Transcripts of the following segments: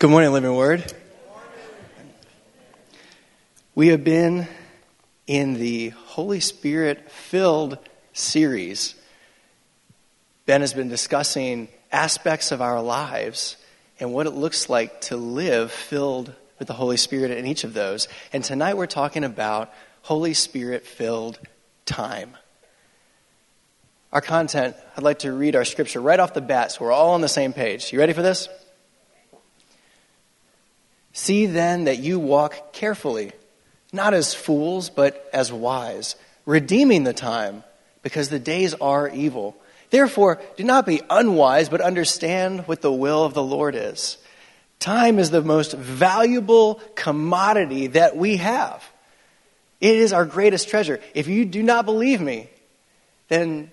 Good morning, Living Word. We have been in the Holy Spirit filled series. Ben has been discussing aspects of our lives and what it looks like to live filled with the Holy Spirit in each of those. And tonight we're talking about Holy Spirit filled time. Our content, I'd like to read our scripture right off the bat so we're all on the same page. You ready for this? See then that you walk carefully, not as fools, but as wise, redeeming the time, because the days are evil. Therefore, do not be unwise, but understand what the will of the Lord is. Time is the most valuable commodity that we have. It is our greatest treasure. If you do not believe me, then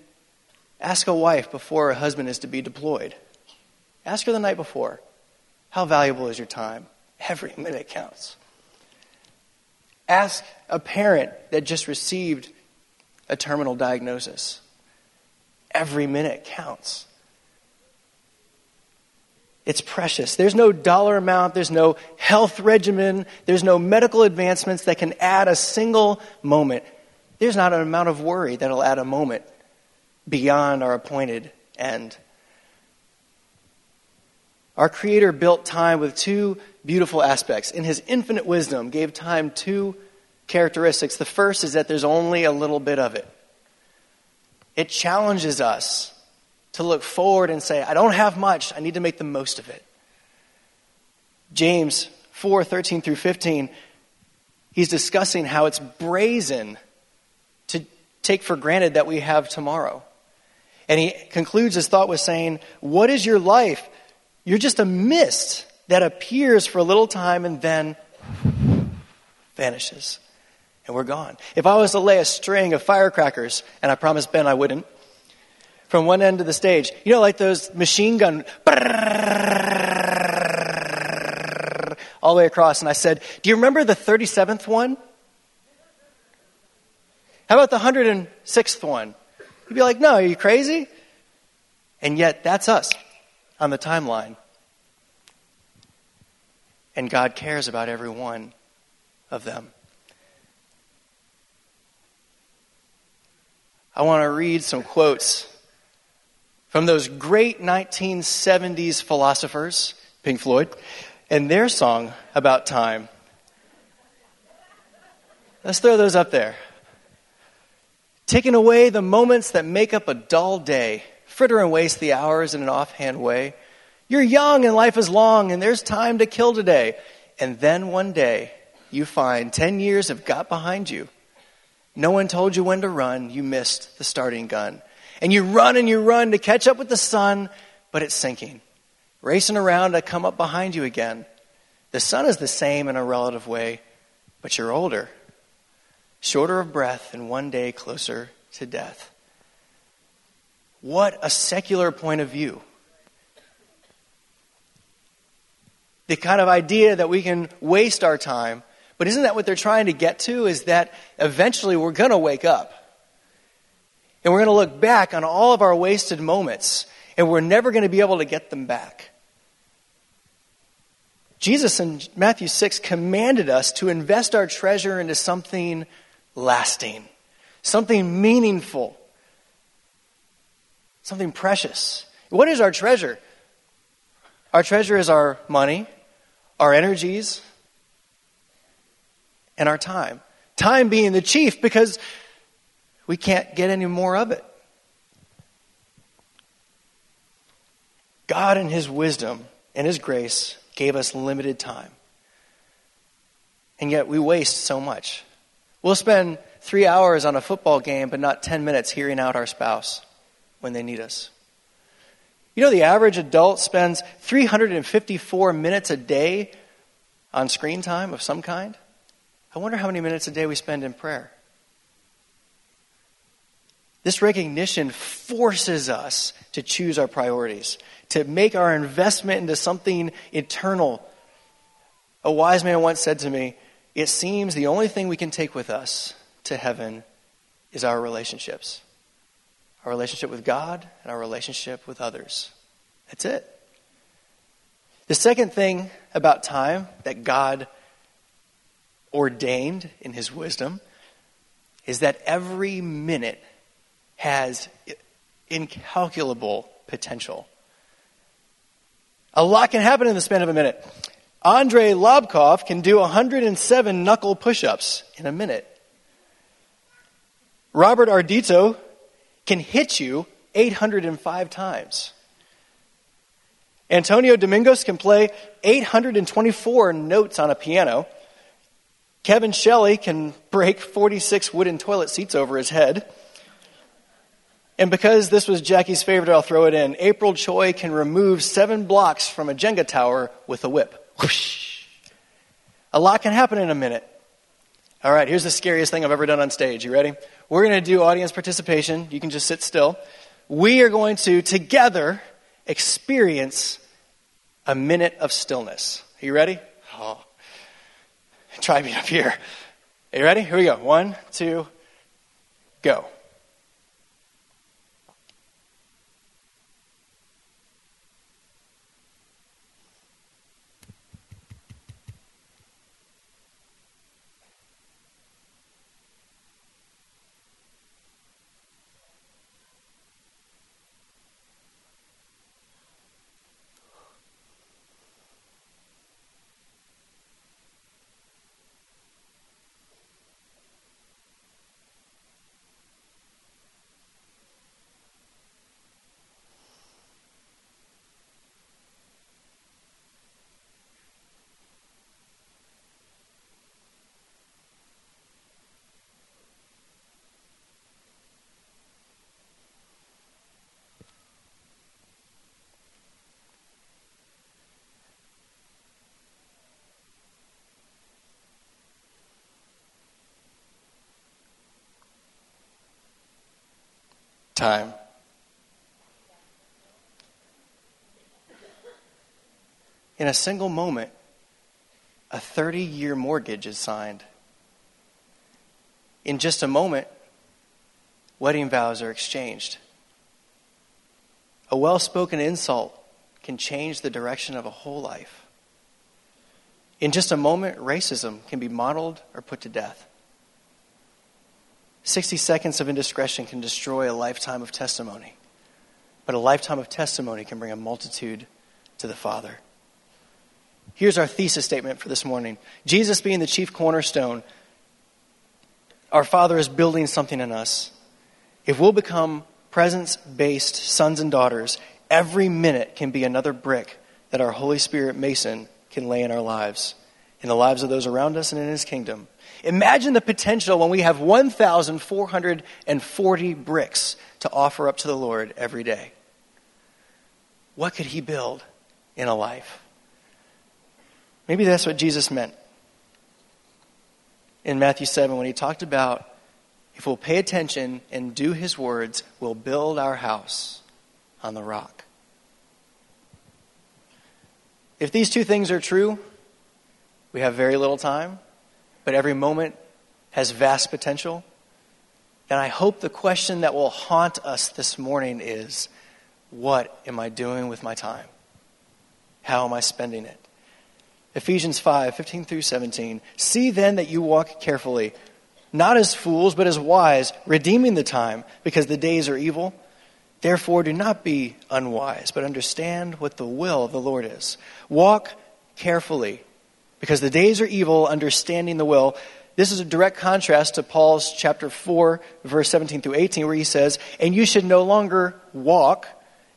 ask a wife before her husband is to be deployed. Ask her the night before. How valuable is your time? Every minute counts. Ask a parent that just received a terminal diagnosis. Every minute counts. It's precious. There's no dollar amount, there's no health regimen, there's no medical advancements that can add a single moment. There's not an amount of worry that'll add a moment beyond our appointed end. Our Creator built time with two beautiful aspects. In His infinite wisdom, gave time two characteristics. The first is that there's only a little bit of it. It challenges us to look forward and say, I don't have much, I need to make the most of it. James 4 13 through 15, he's discussing how it's brazen to take for granted that we have tomorrow. And he concludes his thought with saying, What is your life? You're just a mist that appears for a little time and then vanishes. And we're gone. If I was to lay a string of firecrackers, and I promised Ben I wouldn't, from one end of the stage, you know, like those machine gun all the way across, and I said, Do you remember the 37th one? How about the 106th one? You'd be like, No, are you crazy? And yet, that's us on the timeline. And God cares about every one of them. I want to read some quotes from those great 1970s philosophers, Pink Floyd, and their song about time. Let's throw those up there. Taking away the moments that make up a dull day fritter and waste the hours in an offhand way. You're young and life is long and there's time to kill today. And then one day you find 10 years have got behind you. No one told you when to run. You missed the starting gun. And you run and you run to catch up with the sun, but it's sinking. Racing around to come up behind you again. The sun is the same in a relative way, but you're older, shorter of breath, and one day closer to death. What a secular point of view. The kind of idea that we can waste our time, but isn't that what they're trying to get to? Is that eventually we're going to wake up. And we're going to look back on all of our wasted moments, and we're never going to be able to get them back. Jesus in Matthew 6 commanded us to invest our treasure into something lasting, something meaningful, something precious. What is our treasure? Our treasure is our money, our energies, and our time. Time being the chief because we can't get any more of it. God, in His wisdom and His grace, gave us limited time. And yet we waste so much. We'll spend three hours on a football game, but not 10 minutes hearing out our spouse when they need us. You know, the average adult spends 354 minutes a day on screen time of some kind. I wonder how many minutes a day we spend in prayer. This recognition forces us to choose our priorities, to make our investment into something eternal. A wise man once said to me, It seems the only thing we can take with us to heaven is our relationships our relationship with God, and our relationship with others. That's it. The second thing about time that God ordained in his wisdom is that every minute has incalculable potential. A lot can happen in the span of a minute. Andrei Lobkov can do 107 knuckle push ups in a minute. Robert Ardito can hit you 805 times. Antonio Domingos can play 824 notes on a piano. Kevin Shelley can break 46 wooden toilet seats over his head. And because this was Jackie's favorite, I'll throw it in. April Choi can remove seven blocks from a Jenga tower with a whip. Whoosh. A lot can happen in a minute. All right, here's the scariest thing I've ever done on stage. You ready? We're going to do audience participation. You can just sit still. We are going to together experience a minute of stillness. Are you ready? Oh. Try me up here. Are you ready? Here we go. One, two, go. Time. In a single moment, a 30 year mortgage is signed. In just a moment, wedding vows are exchanged. A well spoken insult can change the direction of a whole life. In just a moment, racism can be modeled or put to death. 60 seconds of indiscretion can destroy a lifetime of testimony, but a lifetime of testimony can bring a multitude to the Father. Here's our thesis statement for this morning Jesus being the chief cornerstone, our Father is building something in us. If we'll become presence based sons and daughters, every minute can be another brick that our Holy Spirit Mason can lay in our lives, in the lives of those around us, and in His kingdom. Imagine the potential when we have 1,440 bricks to offer up to the Lord every day. What could He build in a life? Maybe that's what Jesus meant in Matthew 7 when He talked about if we'll pay attention and do His words, we'll build our house on the rock. If these two things are true, we have very little time but every moment has vast potential. And I hope the question that will haunt us this morning is what am I doing with my time? How am I spending it? Ephesians 5 15 through 17. See then that you walk carefully, not as fools, but as wise, redeeming the time, because the days are evil. Therefore, do not be unwise, but understand what the will of the Lord is. Walk carefully because the days are evil, understanding the will. This is a direct contrast to Paul's chapter 4, verse 17 through 18, where he says, And you should no longer walk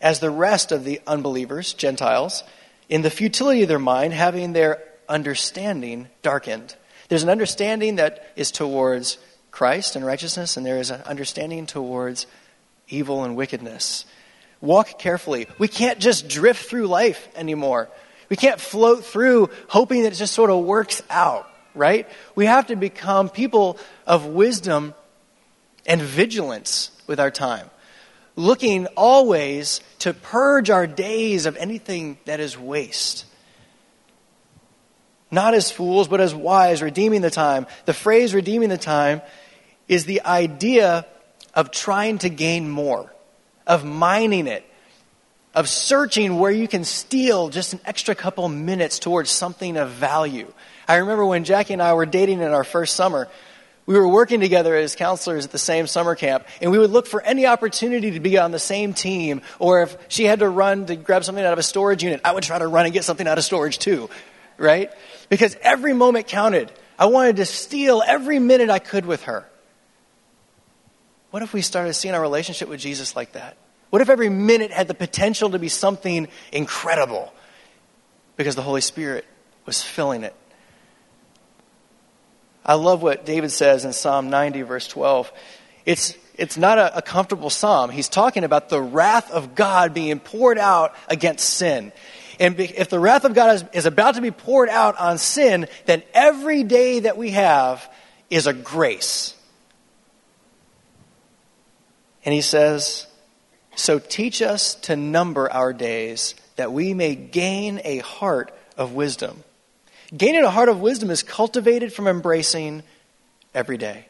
as the rest of the unbelievers, Gentiles, in the futility of their mind, having their understanding darkened. There's an understanding that is towards Christ and righteousness, and there is an understanding towards evil and wickedness. Walk carefully. We can't just drift through life anymore. We can't float through hoping that it just sort of works out, right? We have to become people of wisdom and vigilance with our time, looking always to purge our days of anything that is waste. Not as fools, but as wise, redeeming the time. The phrase redeeming the time is the idea of trying to gain more, of mining it, of searching where you can steal just an extra couple minutes towards something of value. I remember when Jackie and I were dating in our first summer, we were working together as counselors at the same summer camp, and we would look for any opportunity to be on the same team, or if she had to run to grab something out of a storage unit, I would try to run and get something out of storage too, right? Because every moment counted. I wanted to steal every minute I could with her. What if we started seeing our relationship with Jesus like that? What if every minute had the potential to be something incredible because the Holy Spirit was filling it? I love what David says in Psalm 90, verse 12. It's, it's not a, a comfortable psalm. He's talking about the wrath of God being poured out against sin. And if the wrath of God is, is about to be poured out on sin, then every day that we have is a grace. And he says, so teach us to number our days that we may gain a heart of wisdom. Gaining a heart of wisdom is cultivated from embracing every day.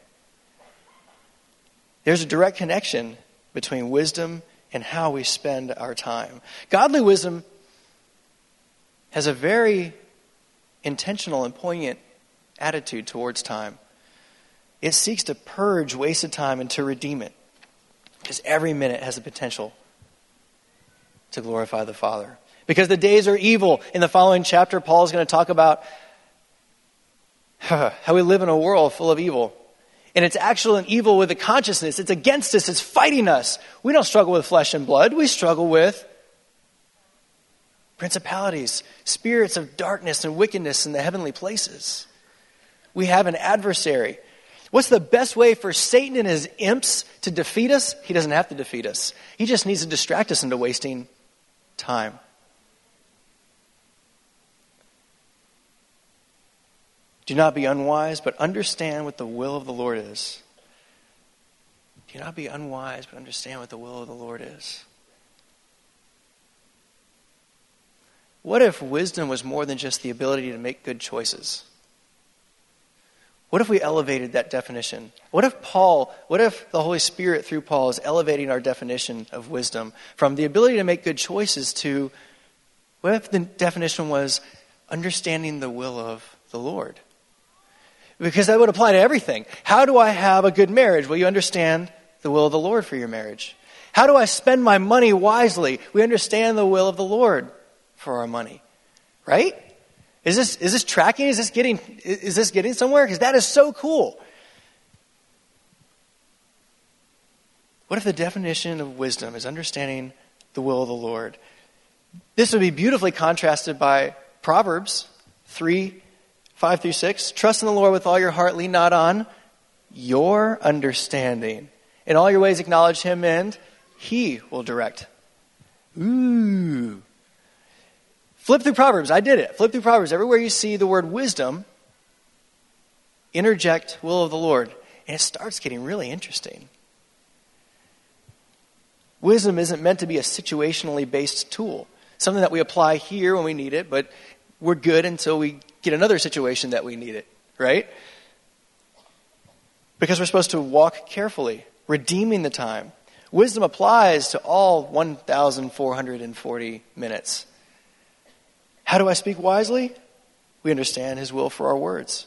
There's a direct connection between wisdom and how we spend our time. Godly wisdom has a very intentional and poignant attitude towards time. It seeks to purge wasted time and to redeem it. Because every minute has the potential to glorify the Father. Because the days are evil. In the following chapter, Paul is going to talk about how we live in a world full of evil. And it's actual and evil with a consciousness. It's against us. It's fighting us. We don't struggle with flesh and blood. We struggle with principalities, spirits of darkness and wickedness in the heavenly places. We have an adversary. What's the best way for Satan and his imps to defeat us? He doesn't have to defeat us. He just needs to distract us into wasting time. Do not be unwise, but understand what the will of the Lord is. Do not be unwise, but understand what the will of the Lord is. What if wisdom was more than just the ability to make good choices? What if we elevated that definition? What if Paul, what if the Holy Spirit through Paul is elevating our definition of wisdom from the ability to make good choices to what if the definition was understanding the will of the Lord? Because that would apply to everything. How do I have a good marriage? Well, you understand the will of the Lord for your marriage. How do I spend my money wisely? We understand the will of the Lord for our money. Right? Is this, is this tracking? Is this getting, is this getting somewhere? Because that is so cool. What if the definition of wisdom is understanding the will of the Lord? This would be beautifully contrasted by Proverbs 3 5 through 6. Trust in the Lord with all your heart, lean not on your understanding. In all your ways, acknowledge him, and he will direct. Ooh. Flip through Proverbs. I did it. Flip through Proverbs. Everywhere you see the word wisdom, interject will of the Lord. And it starts getting really interesting. Wisdom isn't meant to be a situationally based tool, something that we apply here when we need it, but we're good until we get another situation that we need it, right? Because we're supposed to walk carefully, redeeming the time. Wisdom applies to all 1,440 minutes. How do I speak wisely? We understand His will for our words.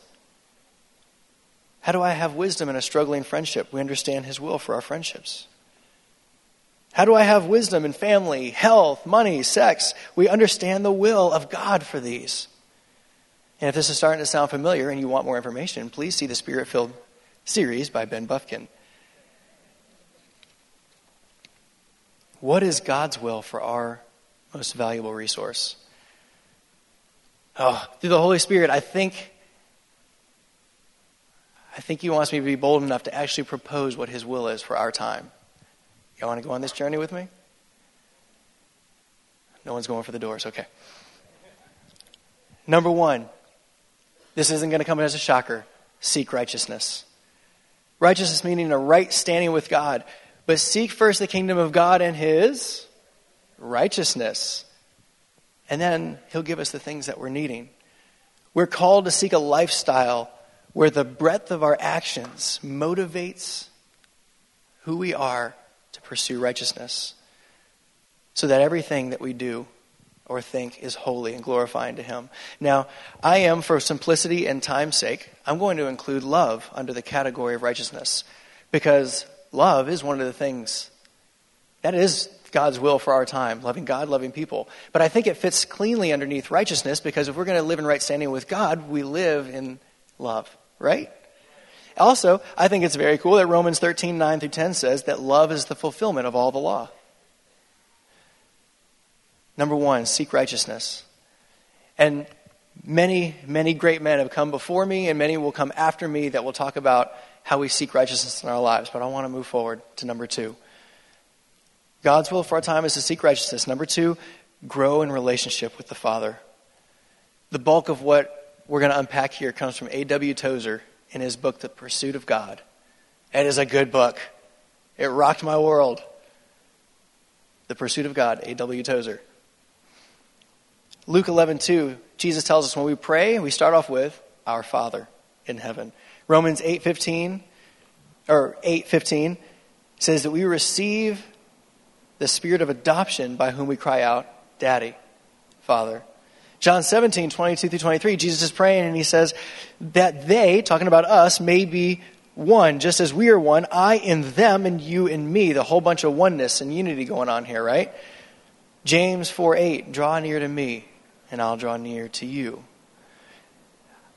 How do I have wisdom in a struggling friendship? We understand His will for our friendships. How do I have wisdom in family, health, money, sex? We understand the will of God for these. And if this is starting to sound familiar and you want more information, please see the Spirit filled series by Ben Buffkin. What is God's will for our most valuable resource? Oh, through the Holy Spirit, I think I think he wants me to be bold enough to actually propose what his will is for our time. Y'all want to go on this journey with me? No one's going for the doors. Okay. Number one, this isn't going to come as a shocker. Seek righteousness. Righteousness meaning a right standing with God. But seek first the kingdom of God and his righteousness and then He'll give us the things that we're needing. We're called to seek a lifestyle where the breadth of our actions motivates who we are to pursue righteousness. so that everything that we do or think is holy and glorifying to Him. Now, I am, for simplicity and time's sake, I'm going to include love under the category of righteousness because love is one of the things that is God's will for our time, loving God, loving people. But I think it fits cleanly underneath righteousness because if we're going to live in right standing with God, we live in love, right? Also, I think it's very cool that Romans 13, 9 through 10 says that love is the fulfillment of all the law. Number one, seek righteousness. And many, many great men have come before me, and many will come after me that will talk about how we seek righteousness in our lives. But I want to move forward to number two. God's will for our time is to seek righteousness. Number two, grow in relationship with the Father. The bulk of what we're going to unpack here comes from A.W. Tozer in his book, The Pursuit of God. It is a good book. It rocked my world. The Pursuit of God, A.W. Tozer. Luke 11, 2, Jesus tells us when we pray, we start off with our Father in heaven. Romans 8, 15, or 8, 15 says that we receive the spirit of adoption by whom we cry out, Daddy, Father. John 17, 22 through 23, Jesus is praying and he says that they, talking about us, may be one, just as we are one, I in them and you in me. The whole bunch of oneness and unity going on here, right? James 4, 8, draw near to me and I'll draw near to you.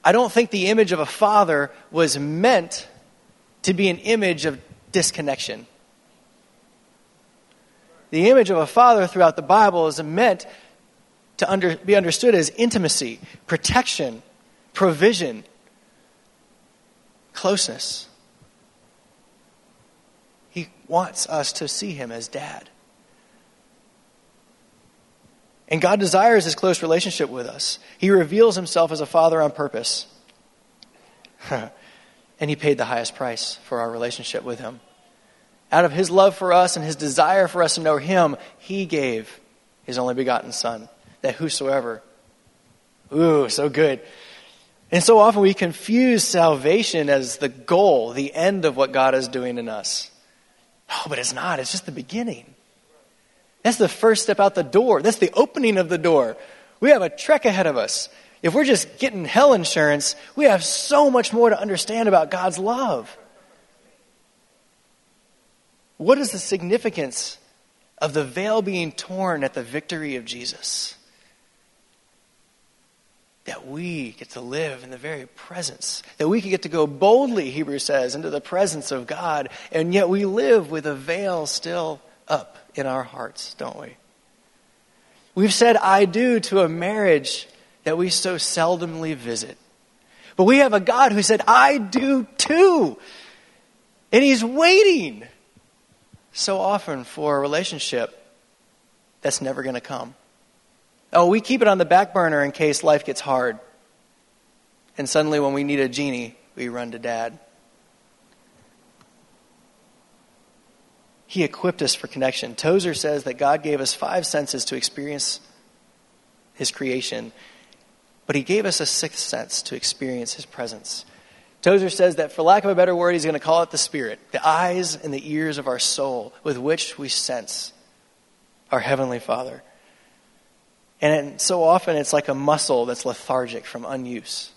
I don't think the image of a father was meant to be an image of disconnection. The image of a father throughout the Bible is meant to under, be understood as intimacy, protection, provision, closeness. He wants us to see him as dad. And God desires his close relationship with us. He reveals himself as a father on purpose. and he paid the highest price for our relationship with him. Out of his love for us and his desire for us to know him, he gave his only begotten Son that whosoever. Ooh, so good. And so often we confuse salvation as the goal, the end of what God is doing in us. Oh, but it's not. It's just the beginning. That's the first step out the door. That's the opening of the door. We have a trek ahead of us. If we're just getting hell insurance, we have so much more to understand about God's love. What is the significance of the veil being torn at the victory of Jesus? that we get to live in the very presence, that we can get to go boldly, Hebrews says, into the presence of God, and yet we live with a veil still up in our hearts, don't we? We've said I do to a marriage that we so seldomly visit. But we have a God who said, I do too. And He's waiting so often for a relationship that's never going to come. Oh, we keep it on the back burner in case life gets hard. And suddenly, when we need a genie, we run to dad. He equipped us for connection. Tozer says that God gave us five senses to experience his creation, but he gave us a sixth sense to experience his presence. Tozer says that, for lack of a better word, he's going to call it the spirit, the eyes and the ears of our soul with which we sense our Heavenly Father. And so often it's like a muscle that's lethargic from unuse.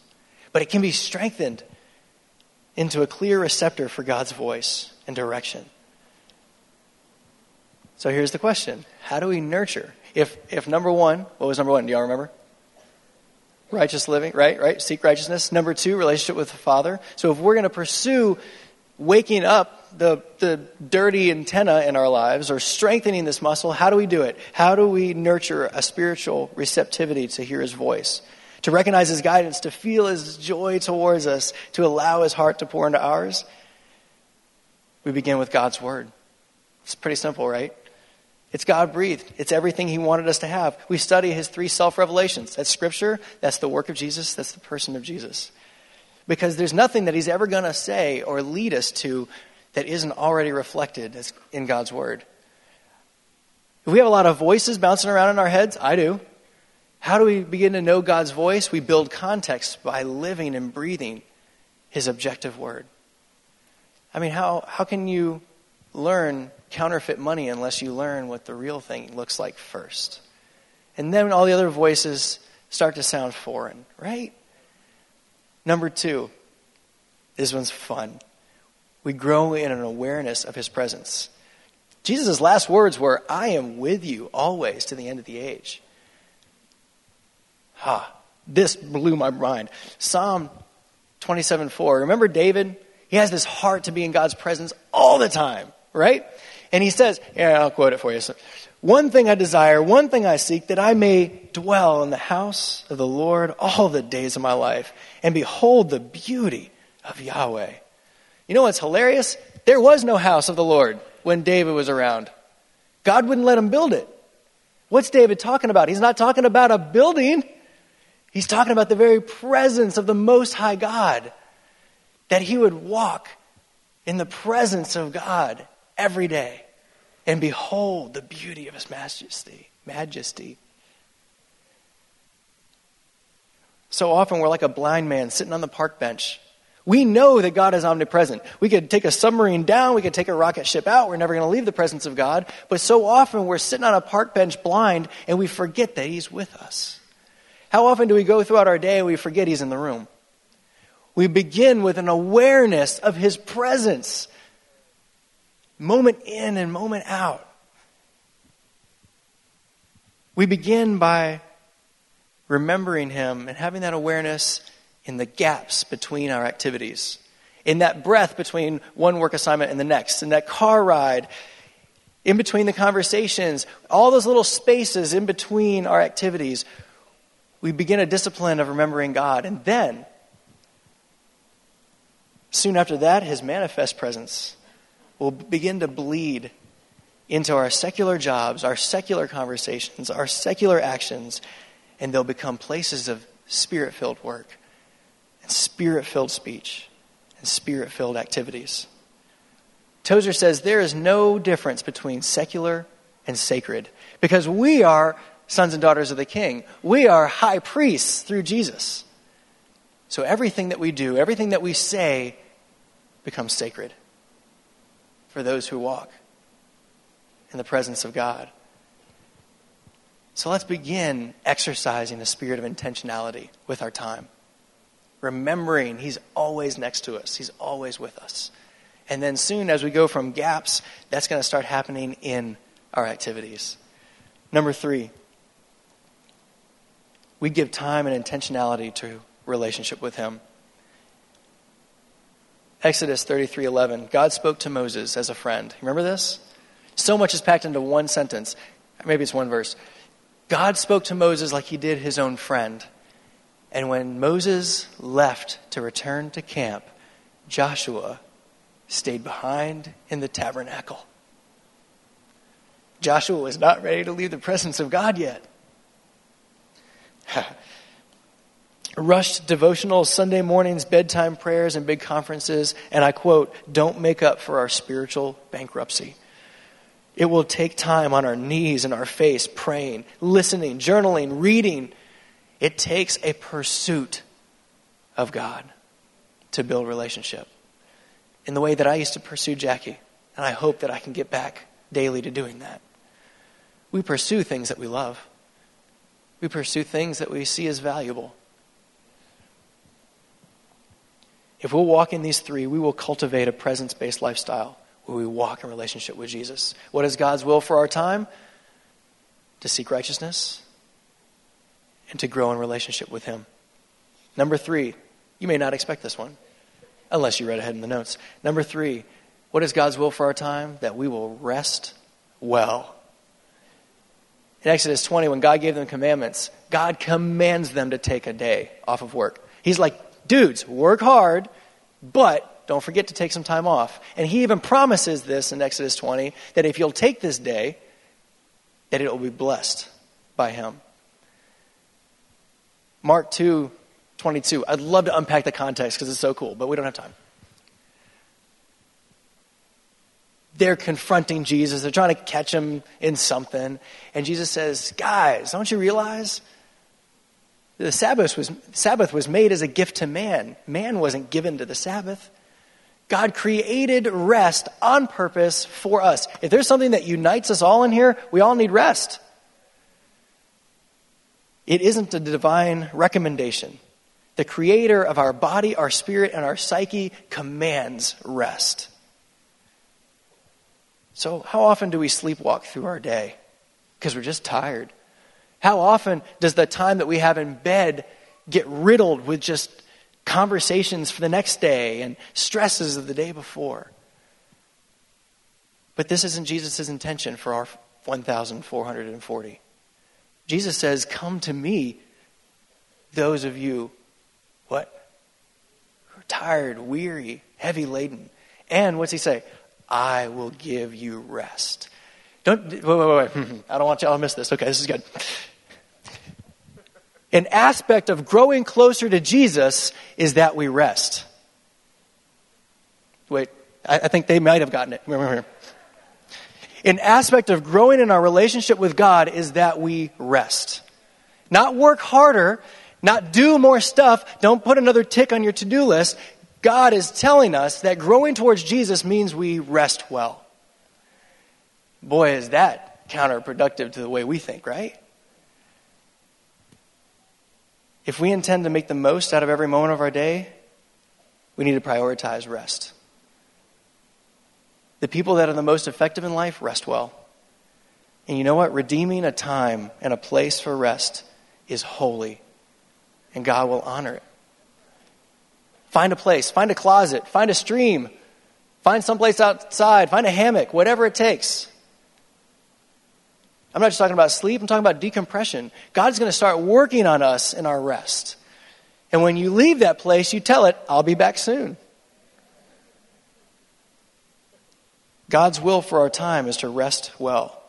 But it can be strengthened into a clear receptor for God's voice and direction. So here's the question How do we nurture? If, if number one, what was number one? Do y'all remember? Righteous living, right? Right? Seek righteousness. Number two, relationship with the Father. So if we're going to pursue waking up the, the dirty antenna in our lives or strengthening this muscle, how do we do it? How do we nurture a spiritual receptivity to hear his voice? To recognize his guidance, to feel his joy towards us, to allow his heart to pour into ours? We begin with God's word. It's pretty simple, right? It's God breathed. It's everything He wanted us to have. We study His three self revelations. That's Scripture, that's the work of Jesus, that's the person of Jesus. Because there's nothing that He's ever going to say or lead us to that isn't already reflected in God's Word. If we have a lot of voices bouncing around in our heads, I do. How do we begin to know God's voice? We build context by living and breathing His objective Word. I mean, how, how can you learn counterfeit money unless you learn what the real thing looks like first. And then all the other voices start to sound foreign, right? Number two, this one's fun. We grow in an awareness of his presence. Jesus' last words were, I am with you always to the end of the age. Ha, this blew my mind. Psalm 27 4. Remember David? He has this heart to be in God's presence all the time, right? And he says, I'll quote it for you. One thing I desire, one thing I seek, that I may dwell in the house of the Lord all the days of my life and behold the beauty of Yahweh. You know what's hilarious? There was no house of the Lord when David was around. God wouldn't let him build it. What's David talking about? He's not talking about a building. He's talking about the very presence of the Most High God. That he would walk in the presence of God every day and behold the beauty of his majesty. Majesty. So often we're like a blind man sitting on the park bench. We know that God is omnipresent. We could take a submarine down, we could take a rocket ship out, we're never going to leave the presence of God. But so often we're sitting on a park bench blind and we forget that He's with us. How often do we go throughout our day and we forget He's in the room? We begin with an awareness of His presence moment in and moment out. We begin by remembering Him and having that awareness in the gaps between our activities, in that breath between one work assignment and the next, in that car ride, in between the conversations, all those little spaces in between our activities. We begin a discipline of remembering God. And then, soon after that, His manifest presence will begin to bleed into our secular jobs, our secular conversations, our secular actions, and they'll become places of spirit filled work and spirit filled speech and spirit filled activities. Tozer says there is no difference between secular and sacred because we are sons and daughters of the king. We are high priests through Jesus. So everything that we do, everything that we say becomes sacred for those who walk in the presence of God. So let's begin exercising the spirit of intentionality with our time. Remembering He's always next to us, He's always with us. And then soon, as we go from gaps, that's going to start happening in our activities. Number three, we give time and intentionality to relationship with Him. Exodus 33:11. God spoke to Moses as a friend. Remember this? So much is packed into one sentence. Maybe it's one verse. God spoke to Moses like he did his own friend. And when Moses left to return to camp, Joshua stayed behind in the tabernacle. Joshua was not ready to leave the presence of God yet. rushed devotional Sunday mornings, bedtime prayers, and big conferences, and I quote, don't make up for our spiritual bankruptcy. It will take time on our knees and our face, praying, listening, journaling, reading. It takes a pursuit of God to build relationship. In the way that I used to pursue Jackie, and I hope that I can get back daily to doing that. We pursue things that we love. We pursue things that we see as valuable. If we'll walk in these three, we will cultivate a presence based lifestyle where we walk in relationship with Jesus. What is God's will for our time? To seek righteousness and to grow in relationship with Him. Number three, you may not expect this one unless you read ahead in the notes. Number three, what is God's will for our time? That we will rest well. In Exodus 20, when God gave them commandments, God commands them to take a day off of work. He's like, dudes, work hard, but don't forget to take some time off. And he even promises this in Exodus 20 that if you'll take this day, that it will be blessed by him. Mark 2 22. I'd love to unpack the context because it's so cool, but we don't have time. They're confronting Jesus. They're trying to catch him in something. And Jesus says, Guys, don't you realize the Sabbath was, Sabbath was made as a gift to man. Man wasn't given to the Sabbath. God created rest on purpose for us. If there's something that unites us all in here, we all need rest. It isn't a divine recommendation. The creator of our body, our spirit, and our psyche commands rest. So, how often do we sleepwalk through our day? Because we're just tired. How often does the time that we have in bed get riddled with just conversations for the next day and stresses of the day before? But this isn't Jesus' intention for our 1,440. Jesus says, Come to me, those of you, what? Who are tired, weary, heavy laden. And what's he say? I will give you rest. Don't, wait, wait, wait. Hmm, hmm. I don't want y'all to miss this. Okay, this is good. An aspect of growing closer to Jesus is that we rest. Wait, I, I think they might have gotten it. An aspect of growing in our relationship with God is that we rest. Not work harder, not do more stuff, don't put another tick on your to do list. God is telling us that growing towards Jesus means we rest well. Boy, is that counterproductive to the way we think, right? If we intend to make the most out of every moment of our day, we need to prioritize rest. The people that are the most effective in life rest well. And you know what? Redeeming a time and a place for rest is holy, and God will honor it. Find a place, find a closet, find a stream, find someplace outside, find a hammock, whatever it takes. I'm not just talking about sleep, I'm talking about decompression. God's going to start working on us in our rest. And when you leave that place, you tell it, I'll be back soon. God's will for our time is to rest well.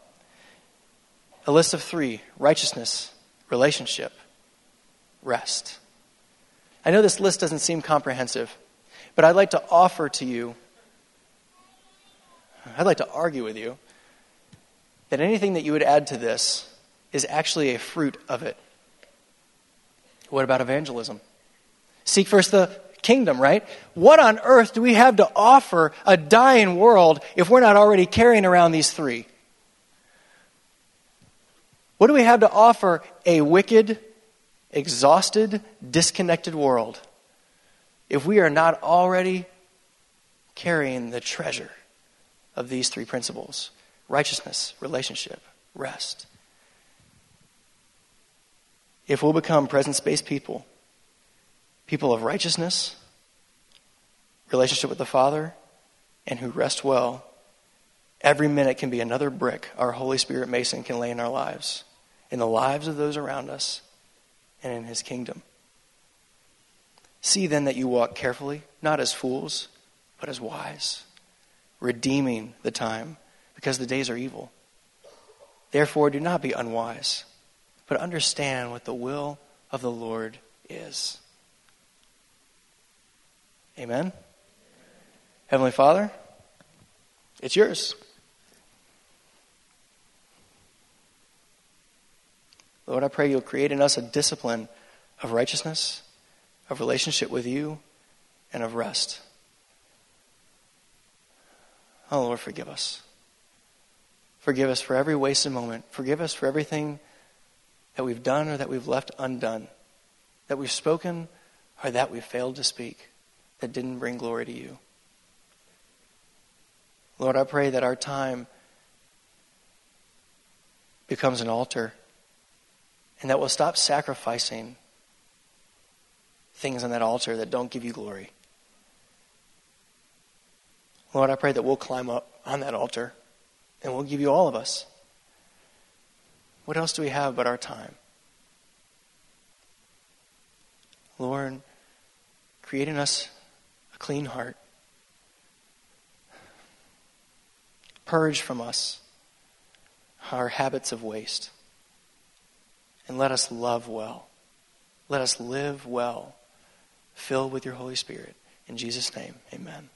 A list of three righteousness, relationship, rest. I know this list doesn't seem comprehensive, but I'd like to offer to you, I'd like to argue with you, that anything that you would add to this is actually a fruit of it. What about evangelism? Seek first the kingdom, right? What on earth do we have to offer a dying world if we're not already carrying around these three? What do we have to offer a wicked, exhausted, disconnected world if we are not already carrying the treasure of these three principles righteousness, relationship, rest? If we'll become presence based people, people of righteousness, relationship with the Father, and who rest well, every minute can be another brick our Holy Spirit Mason can lay in our lives, in the lives of those around us, and in His kingdom. See then that you walk carefully, not as fools, but as wise, redeeming the time, because the days are evil. Therefore, do not be unwise, but understand what the will of the Lord is. Amen? Heavenly Father, it's yours. Lord, I pray you'll create in us a discipline of righteousness, of relationship with you, and of rest. Oh, Lord, forgive us. Forgive us for every wasted moment. Forgive us for everything that we've done or that we've left undone, that we've spoken or that we've failed to speak that didn't bring glory to you. Lord, I pray that our time becomes an altar and that we'll stop sacrificing things on that altar that don't give you glory. Lord, I pray that we'll climb up on that altar and we'll give you all of us. What else do we have but our time? Lord, create in us a clean heart. Purge from us our habits of waste. And let us love well. Let us live well, filled with your Holy Spirit. In Jesus' name, amen.